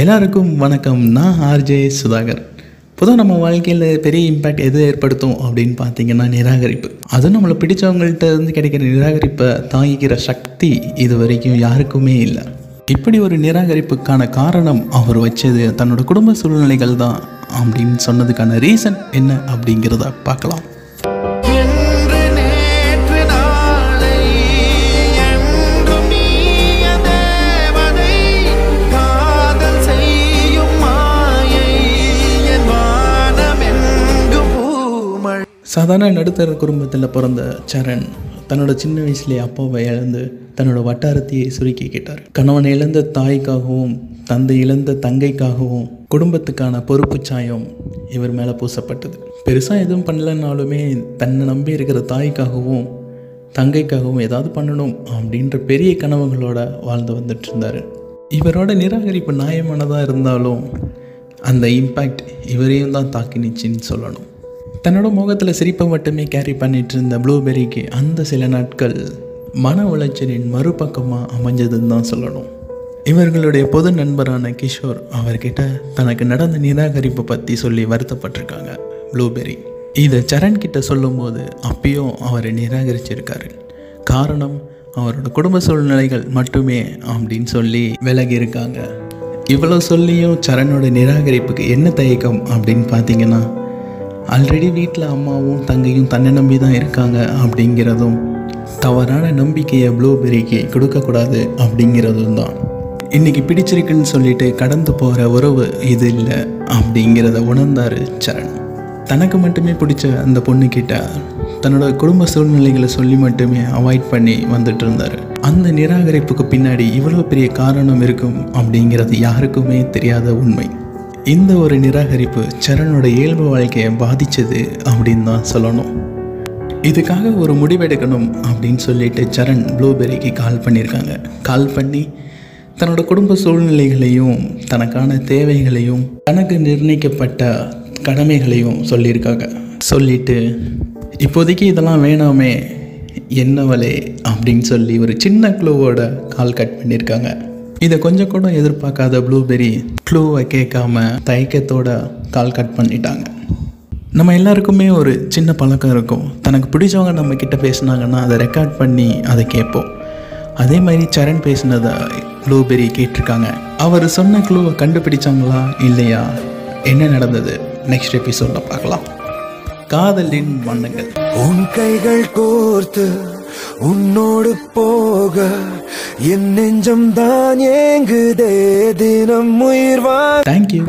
எல்லாருக்கும் வணக்கம். நான் ஆர்ஜே சுதாகர். பொதுவாக நம்ம வாழ்க்கையில் பெரிய இம்பேக்ட் எது ஏற்படுத்தும் அப்படின்னு பார்த்தீங்கன்னா நிராகரிப்பு. அதுவும் நம்மளை பிடிச்சவங்கள்ட்ட இருந்து கிடைக்கிற நிராகரிப்பை தாங்கிக்கிற சக்தி இது வரைக்கும் யாருக்குமே இல்லை. இப்படி ஒரு நிராகரிப்புக்கான காரணம் அவர் வச்சது தன்னோட குடும்ப சூழ்நிலைகள் தான் அப்படின்னு சொன்னதுக்கான ரீசன் என்ன அப்படிங்கிறத பார்க்கலாம். சாதாரண நடுத்தர குடும்பத்தில் பிறந்த சரண் தன்னோட சின்ன வயசுலேயே அப்பாவை இழந்து தன்னோட வட்டாரத்தையே சுருக்கி கேட்டார். கணவன் இழந்த தாய்க்காகவும் தந்தை இழந்த தங்கைக்காகவும் குடும்பத்துக்கான பொறுப்பு சாயம் இவர் மேலே பூசப்பட்டது. பெருசாக எதுவும் பண்ணலனாலுமே தன்னை நம்பி இருக்கிற தாய்க்காகவும் தங்கைக்காகவும் ஏதாவது பண்ணணும் அப்படின்ற பெரிய கனவுகளோட வாழ்ந்து வந்துட்டு இருந்தார். இவரோட நிராகரிப்பு நியாயமானதாக இருந்தாலும் அந்த இம்பேக்ட் இவரையும் தான் தாக்கினுச்சின்னு சொல்லணும். தன்னோட முகத்தில் சிரிப்பை மட்டுமே கேரி பண்ணிட்டு இருந்த ப்ளூபெரிக்கு அந்த சில நாட்கள் மன உளைச்சலின் மறுபக்கமாக அமைஞ்சதுன்னு தான் சொல்லணும். இவர்களுடைய பொது நண்பரான கிஷோர் அவர்கிட்ட தனக்கு நடந்த நிராகரிப்பை பற்றி சொல்லி வருத்தப்பட்டிருக்காங்க ப்ளூபெரி இதை சரண் கிட்ட சொல்லும்போது அப்பயும் அவரை நிராகரிச்சிருக்காரு. காரணம் அவரோட குடும்ப சூழ்நிலைகள் மட்டுமே அப்படின்னு சொல்லி விலகி இருக்காங்க. இவ்வளோ சொல்லியும் சரணோட நிராகரிப்புக்கு என்ன தயக்கம் அப்படின்னு பார்த்தீங்கன்னா ஆல்ரெடி வீட்டில் அம்மாவும் தங்கையும் தன்னை நம்பி தான் இருக்காங்க அப்படிங்கிறதும் தவறான நம்பிக்கையை ப்ளூபெரிக்கு கொடுக்கக்கூடாது அப்படிங்கிறதும் தான். இன்றைக்கி பிடிச்சிருக்குன்னு சொல்லிட்டு கடந்து போகிற உறவு இது இல்லை அப்படிங்கிறத உணர்ந்தார் சரண். தனக்கு மட்டுமே பிடிச்ச அந்த பொண்ணுக்கிட்ட தன்னோட குடும்ப சூழ்நிலைகளை சொல்லி மட்டுமே அவாய்ட் பண்ணி வந்துட்டு இருந்தார். அந்த நிராகரிப்புக்கு பின்னாடி இவ்வளோ பெரிய காரணம் இருக்கும் அப்படிங்கிறது யாருக்குமே தெரியாத உண்மை. இந்த ஒரு நிராகரிப்பு சரணோட இயல்பு வாழ்க்கையை பாதித்தது அப்படின்னு தான் சொல்லணும். இதுக்காக ஒரு முடிவெடுக்கணும் அப்படின்னு சொல்லிட்டு சரண் ப்ளூபெரிக்கு கால் பண்ணியிருக்காங்க. கால் பண்ணி தன்னோட குடும்ப சூழ்நிலைகளையும் தனக்கான தேவைகளையும் தனக்கு நிர்ணயிக்கப்பட்ட கடமைகளையும் சொல்லியிருக்காங்க. சொல்லிட்டு இப்போதைக்கு இதெல்லாம் வேணாமே என்னவளே? அப்படின்னு சொல்லி ஒரு சின்ன க்ளூவோட கால் கட் பண்ணியிருக்காங்க. இதை கொஞ்சம் கூட எதிர்பார்க்காத ப்ளூபெரி க்ளூவை கேட்காம தயக்கத்தோட கால் கட் பண்ணிட்டாங்க. நம்ம எல்லாருக்குமே ஒரு சின்ன பழக்கம் இருக்கும். தனக்கு பிடிச்சவங்க நம்ம கிட்ட பேசினாங்கன்னா அதை ரெக்கார்ட் பண்ணி அதை கேட்போம். அதே மாதிரி சரண் பேசினதை ப்ளூபெரி கேட்டிருக்காங்க. அவர் சொன்ன க்ளூவை கண்டுபிடிச்சாங்களா இல்லையா? என்ன நடந்தது? நெக்ஸ்ட் எபிசோடில் பார்க்கலாம். காதலின் வண்ணங்கள். உன் கைகள் கோர்த்து உன்னோடு போக என் நெஞ்சம் தான் ஏங்குதே. தினம் உயிர்வா தேங்க்யூ